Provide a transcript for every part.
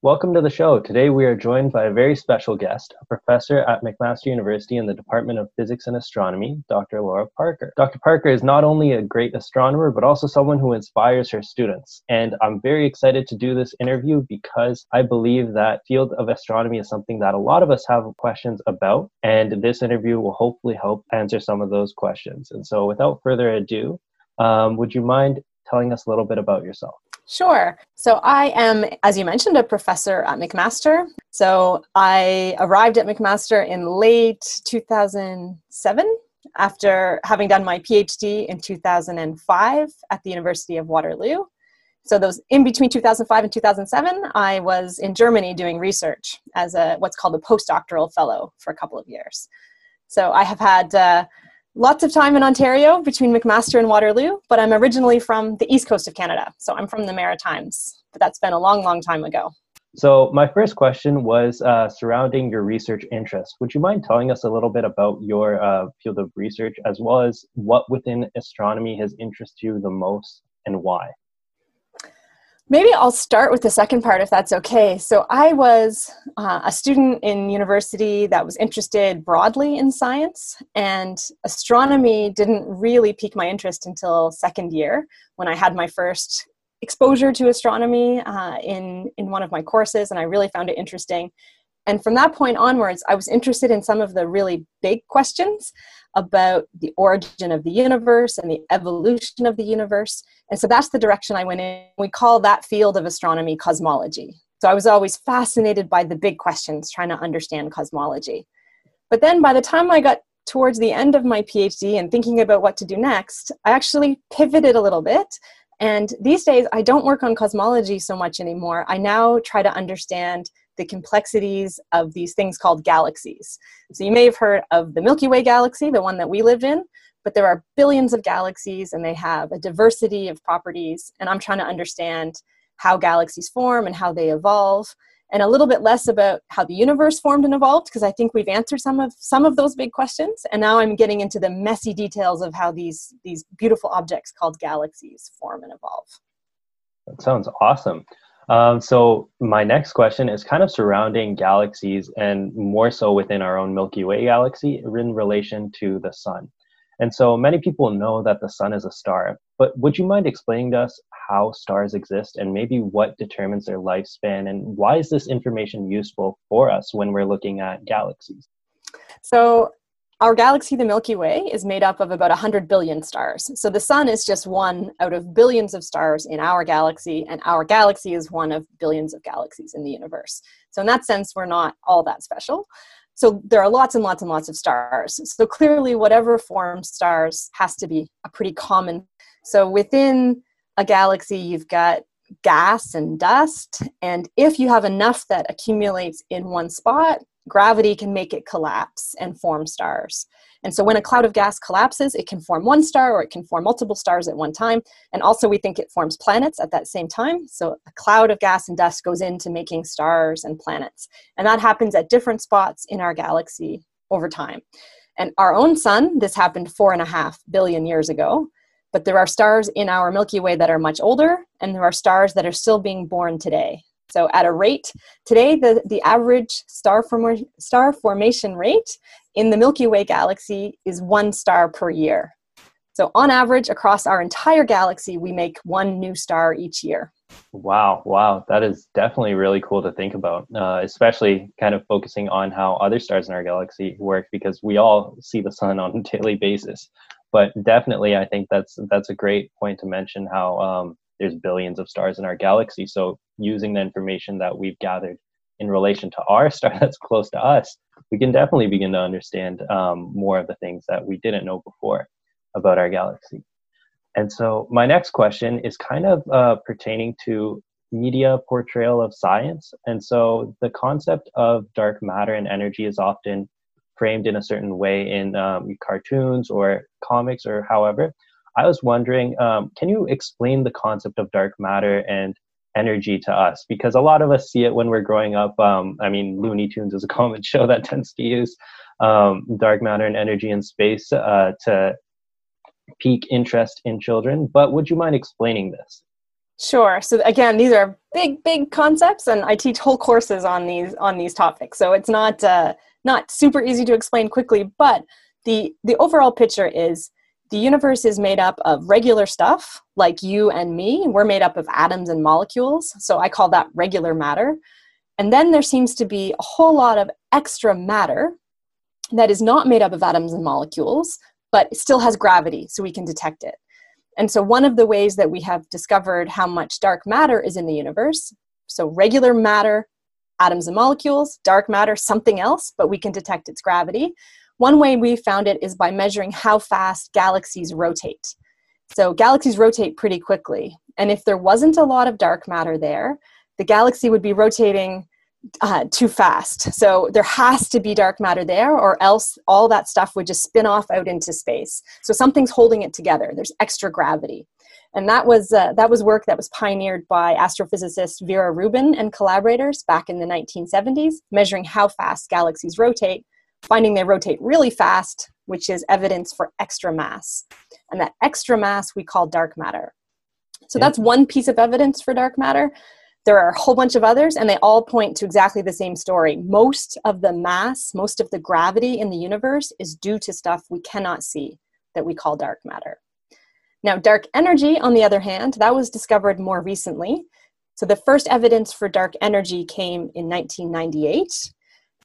Welcome to the show. Today we are joined by a very special guest, a professor at McMaster University in the Department of Physics and Astronomy, Dr. Laura Parker. Dr. Parker is not only a great astronomer, but also someone who inspires her students. And I'm very excited to do this interview because I believe that field of astronomy is something that a lot of us have questions about. And this interview will hopefully help answer some of those questions. And so without further ado, um, would you mind telling us a little bit about yourself? Sure. So I am, as you mentioned, a professor at McMaster. So I arrived at McMaster in late 2007 after having done my PhD in 2005 at the University of Waterloo. So those in between 2005 and 2007, I was in Germany doing research as a what's called a postdoctoral fellow for a couple of years. So I have had uh, lots of time in Ontario between McMaster and Waterloo, but I'm originally from the east coast of Canada. So I'm from the Maritimes, but that's been a long, long time ago. So, my first question was uh, surrounding your research interest. Would you mind telling us a little bit about your uh, field of research as well as what within astronomy has interested you the most and why? Maybe I'll start with the second part if that's okay. So, I was uh, a student in university that was interested broadly in science, and astronomy didn't really pique my interest until second year when I had my first exposure to astronomy uh, in, in one of my courses, and I really found it interesting. And from that point onwards, I was interested in some of the really big questions about the origin of the universe and the evolution of the universe. And so that's the direction I went in. We call that field of astronomy cosmology. So I was always fascinated by the big questions, trying to understand cosmology. But then by the time I got towards the end of my PhD and thinking about what to do next, I actually pivoted a little bit. And these days, I don't work on cosmology so much anymore. I now try to understand the complexities of these things called galaxies. So you may have heard of the Milky Way galaxy, the one that we live in, but there are billions of galaxies and they have a diversity of properties. And I'm trying to understand how galaxies form and how they evolve and a little bit less about how the universe formed and evolved because i think we've answered some of some of those big questions and now i'm getting into the messy details of how these these beautiful objects called galaxies form and evolve that sounds awesome um, so my next question is kind of surrounding galaxies and more so within our own Milky Way galaxy in relation to the sun. And so many people know that the sun is a star, but would you mind explaining to us how stars exist and maybe what determines their lifespan and why is this information useful for us when we're looking at galaxies? So our galaxy, the Milky Way, is made up of about 100 billion stars. So the sun is just one out of billions of stars in our galaxy, and our galaxy is one of billions of galaxies in the universe. So, in that sense, we're not all that special. So, there are lots and lots and lots of stars. So, clearly, whatever forms stars has to be a pretty common. So, within a galaxy, you've got gas and dust. And if you have enough that accumulates in one spot, gravity can make it collapse and form stars. And so when a cloud of gas collapses, it can form one star or it can form multiple stars at one time. And also, we think it forms planets at that same time. So a cloud of gas and dust goes into making stars and planets. And that happens at different spots in our galaxy over time. And our own sun, this happened four and a half billion years ago. But there are stars in our Milky Way that are much older, and there are stars that are still being born today. So at a rate, today the, the average star, form- star formation rate in the Milky Way galaxy is one star per year. So on average, across our entire galaxy, we make one new star each year. Wow, wow, that is definitely really cool to think about, uh, especially kind of focusing on how other stars in our galaxy work because we all see the sun on a daily basis. But definitely, I think that's that's a great point to mention how um, there's billions of stars in our galaxy. So using the information that we've gathered in relation to our star that's close to us, we can definitely begin to understand um, more of the things that we didn't know before about our galaxy. And so my next question is kind of uh, pertaining to media portrayal of science. And so the concept of dark matter and energy is often framed in a certain way in um, cartoons or comics or however. I was wondering, um, can you explain the concept of dark matter and energy to us? Because a lot of us see it when we're growing up. Um, I mean, Looney Tunes is a common show that tends to use um, dark matter and energy in space uh, to pique interest in children. But would you mind explaining this? Sure. So again, these are big, big concepts, and I teach whole courses on these on these topics. So it's not uh, not super easy to explain quickly, but the the overall picture is the universe is made up of regular stuff like you and me. We're made up of atoms and molecules, so I call that regular matter. And then there seems to be a whole lot of extra matter that is not made up of atoms and molecules, but still has gravity, so we can detect it. And so, one of the ways that we have discovered how much dark matter is in the universe so, regular matter, atoms and molecules, dark matter, something else, but we can detect its gravity. One way we found it is by measuring how fast galaxies rotate. So, galaxies rotate pretty quickly. And if there wasn't a lot of dark matter there, the galaxy would be rotating uh, too fast. So there has to be dark matter there, or else all that stuff would just spin off out into space. So something's holding it together. There's extra gravity, and that was uh, that was work that was pioneered by astrophysicist Vera Rubin and collaborators back in the 1970s, measuring how fast galaxies rotate, finding they rotate really fast, which is evidence for extra mass, and that extra mass we call dark matter. So that's one piece of evidence for dark matter. There are a whole bunch of others, and they all point to exactly the same story. Most of the mass, most of the gravity in the universe is due to stuff we cannot see that we call dark matter. Now, dark energy, on the other hand, that was discovered more recently. So the first evidence for dark energy came in 1998.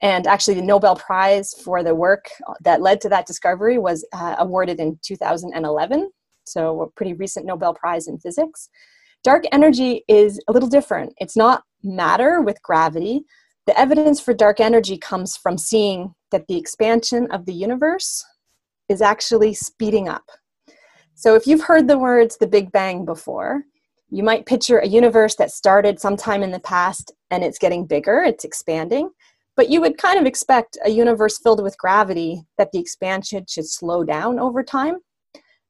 And actually, the Nobel Prize for the work that led to that discovery was uh, awarded in 2011. So, a pretty recent Nobel Prize in physics. Dark energy is a little different. It's not matter with gravity. The evidence for dark energy comes from seeing that the expansion of the universe is actually speeding up. So, if you've heard the words the Big Bang before, you might picture a universe that started sometime in the past and it's getting bigger, it's expanding. But you would kind of expect a universe filled with gravity that the expansion should slow down over time.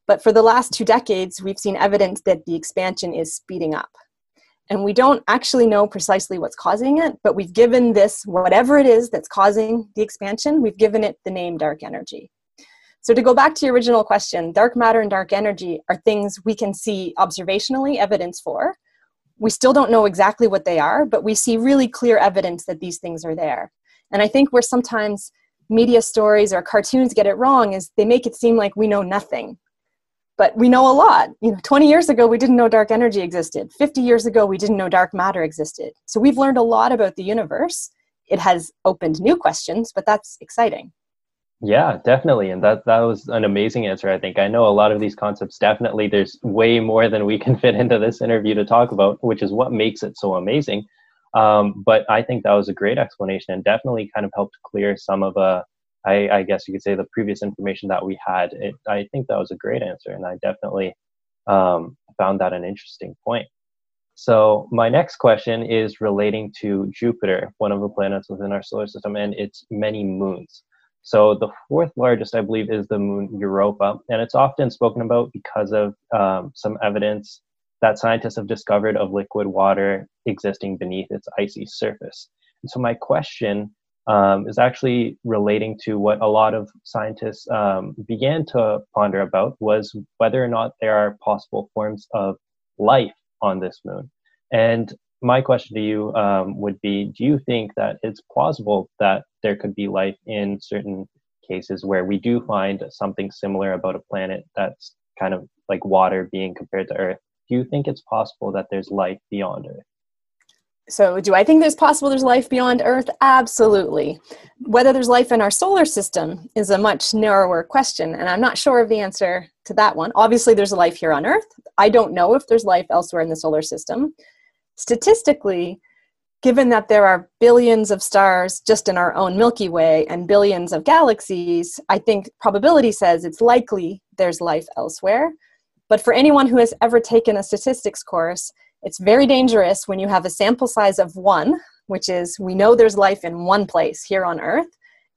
But for the last two decades, we've seen evidence that the expansion is speeding up. And we don't actually know precisely what's causing it, but we've given this, whatever it is that's causing the expansion, we've given it the name dark energy. So, to go back to your original question, dark matter and dark energy are things we can see observationally evidence for. We still don't know exactly what they are, but we see really clear evidence that these things are there. And I think where sometimes media stories or cartoons get it wrong is they make it seem like we know nothing. But we know a lot. You know 20 years ago we didn't know dark energy existed. 50 years ago we didn't know dark matter existed. So we've learned a lot about the universe. It has opened new questions but that's exciting yeah definitely and that that was an amazing answer i think i know a lot of these concepts definitely there's way more than we can fit into this interview to talk about which is what makes it so amazing um, but i think that was a great explanation and definitely kind of helped clear some of uh, I, I, guess you could say the previous information that we had. It, I think that was a great answer, and I definitely um, found that an interesting point. So my next question is relating to Jupiter, one of the planets within our solar system, and its many moons. So the fourth largest, I believe, is the moon Europa, and it's often spoken about because of um, some evidence that scientists have discovered of liquid water existing beneath its icy surface. And so my question um, is actually relating to what a lot of scientists um, began to ponder about was whether or not there are possible forms of life on this moon. And my question to you um, would be Do you think that it's plausible that there could be life in certain cases where we do find something similar about a planet that's kind of like water being compared to Earth? Do you think it's possible that there's life beyond Earth? So, do I think there's possible there's life beyond Earth? Absolutely. Whether there's life in our solar system is a much narrower question, and I'm not sure of the answer to that one. Obviously, there's life here on Earth. I don't know if there's life elsewhere in the solar system. Statistically, given that there are billions of stars just in our own Milky Way and billions of galaxies, I think probability says it's likely there's life elsewhere. But for anyone who has ever taken a statistics course, it's very dangerous when you have a sample size of one, which is we know there's life in one place here on Earth.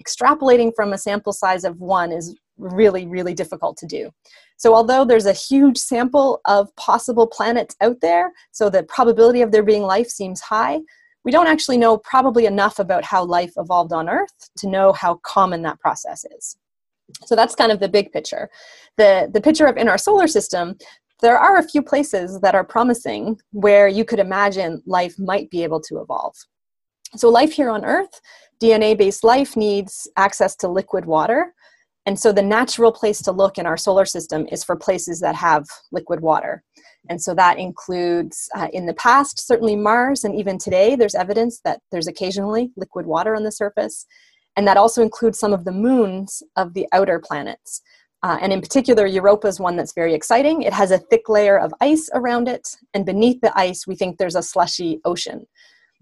Extrapolating from a sample size of one is really, really difficult to do. So, although there's a huge sample of possible planets out there, so the probability of there being life seems high, we don't actually know probably enough about how life evolved on Earth to know how common that process is. So that's kind of the big picture. The, the picture of in our solar system, there are a few places that are promising where you could imagine life might be able to evolve. So, life here on Earth, DNA based life needs access to liquid water. And so, the natural place to look in our solar system is for places that have liquid water. And so, that includes uh, in the past, certainly Mars, and even today, there's evidence that there's occasionally liquid water on the surface. And that also includes some of the moons of the outer planets. Uh, and in particular, Europa is one that's very exciting. It has a thick layer of ice around it, and beneath the ice, we think there's a slushy ocean.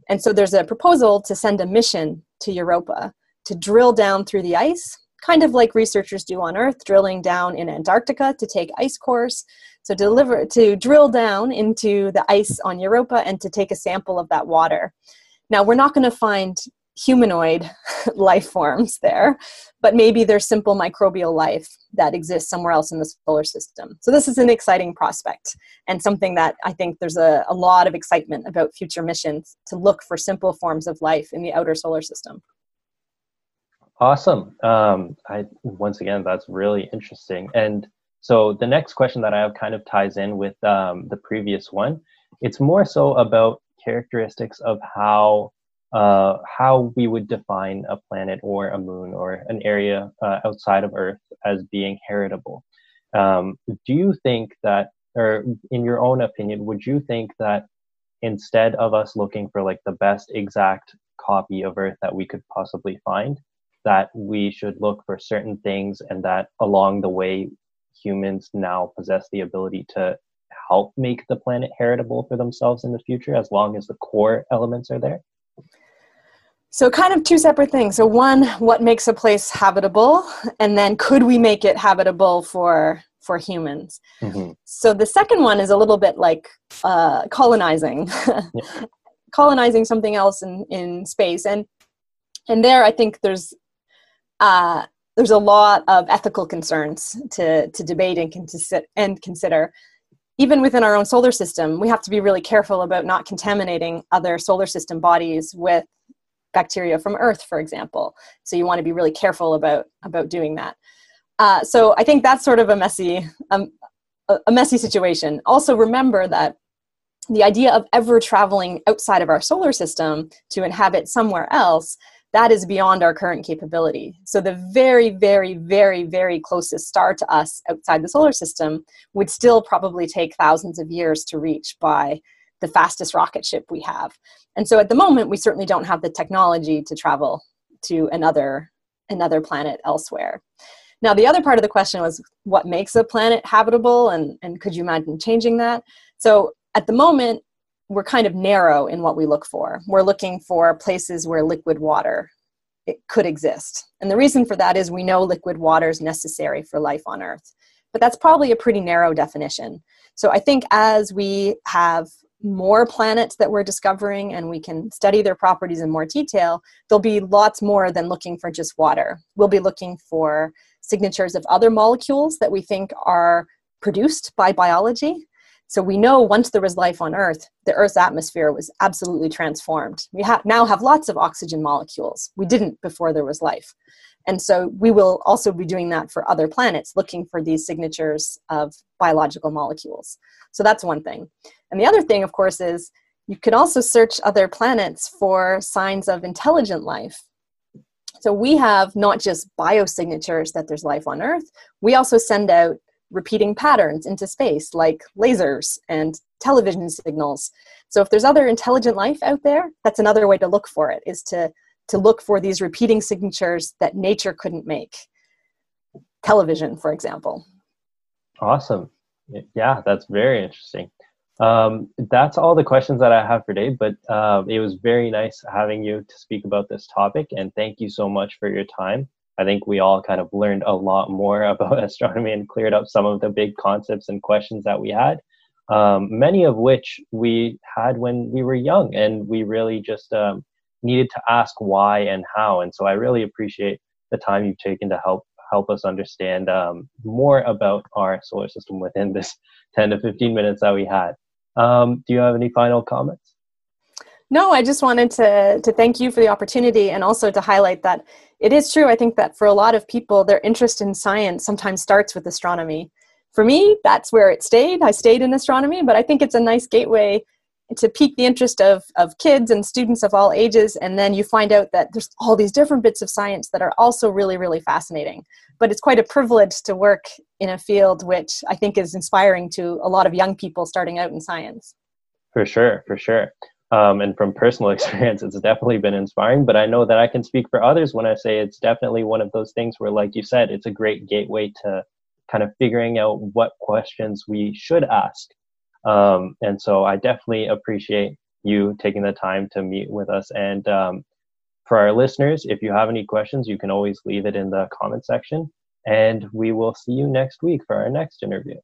And so there's a proposal to send a mission to Europa to drill down through the ice, kind of like researchers do on Earth, drilling down in Antarctica to take ice cores. So deliver to drill down into the ice on Europa and to take a sample of that water. Now we're not going to find humanoid life forms there, but maybe there's simple microbial life that exists somewhere else in the solar system. So this is an exciting prospect and something that I think there's a, a lot of excitement about future missions to look for simple forms of life in the outer solar system. Awesome. Um, I once again, that's really interesting. And so the next question that I have kind of ties in with um, the previous one. It's more so about characteristics of how uh, how we would define a planet or a moon or an area uh, outside of Earth as being heritable. Um, do you think that, or in your own opinion, would you think that instead of us looking for like the best exact copy of Earth that we could possibly find, that we should look for certain things and that along the way, humans now possess the ability to help make the planet heritable for themselves in the future as long as the core elements are there? So, kind of two separate things. So, one, what makes a place habitable, and then could we make it habitable for for humans? Mm-hmm. So, the second one is a little bit like uh, colonizing, yeah. colonizing something else in in space, and and there, I think there's uh, there's a lot of ethical concerns to to debate and consider and consider even within our own solar system, we have to be really careful about not contaminating other solar system bodies with bacteria from Earth, for example. So you want to be really careful about about doing that. Uh, so I think that's sort of a messy um, a messy situation. Also, remember that the idea of ever traveling outside of our solar system to inhabit somewhere else that is beyond our current capability. So, the very, very, very, very closest star to us outside the solar system would still probably take thousands of years to reach by the fastest rocket ship we have. And so at the moment, we certainly don't have the technology to travel to another another planet elsewhere. Now, the other part of the question was what makes a planet habitable, and, and could you imagine changing that? So at the moment, we're kind of narrow in what we look for. We're looking for places where liquid water it could exist. And the reason for that is we know liquid water is necessary for life on Earth. But that's probably a pretty narrow definition. So I think as we have more planets that we're discovering and we can study their properties in more detail, there'll be lots more than looking for just water. We'll be looking for signatures of other molecules that we think are produced by biology. So we know once there was life on Earth, the Earth's atmosphere was absolutely transformed. We ha- now have lots of oxygen molecules. We didn't before there was life. And so we will also be doing that for other planets, looking for these signatures of biological molecules. So that's one thing. And the other thing, of course, is you can also search other planets for signs of intelligent life. So we have not just biosignatures that there's life on Earth, we also send out repeating patterns into space like lasers and television signals. So if there's other intelligent life out there, that's another way to look for it is to to look for these repeating signatures that nature couldn't make. Television, for example. Awesome. Yeah, that's very interesting. Um, that's all the questions that I have for today, but uh, it was very nice having you to speak about this topic, and thank you so much for your time. I think we all kind of learned a lot more about astronomy and cleared up some of the big concepts and questions that we had, um, many of which we had when we were young, and we really just um, needed to ask why and how. And so I really appreciate the time you've taken to help help us understand um, more about our solar system within this 10 to 15 minutes that we had. Um, do you have any final comments? No, I just wanted to to thank you for the opportunity and also to highlight that it is true. I think that for a lot of people, their interest in science sometimes starts with astronomy. for me, that's where it stayed. I stayed in astronomy, but I think it's a nice gateway to pique the interest of, of kids and students of all ages. And then you find out that there's all these different bits of science that are also really, really fascinating. But it's quite a privilege to work in a field which I think is inspiring to a lot of young people starting out in science. For sure, for sure. Um, and from personal experience, it's definitely been inspiring. But I know that I can speak for others when I say it's definitely one of those things where, like you said, it's a great gateway to kind of figuring out what questions we should ask. Um, and so I definitely appreciate you taking the time to meet with us. And um, for our listeners, if you have any questions, you can always leave it in the comment section. And we will see you next week for our next interview.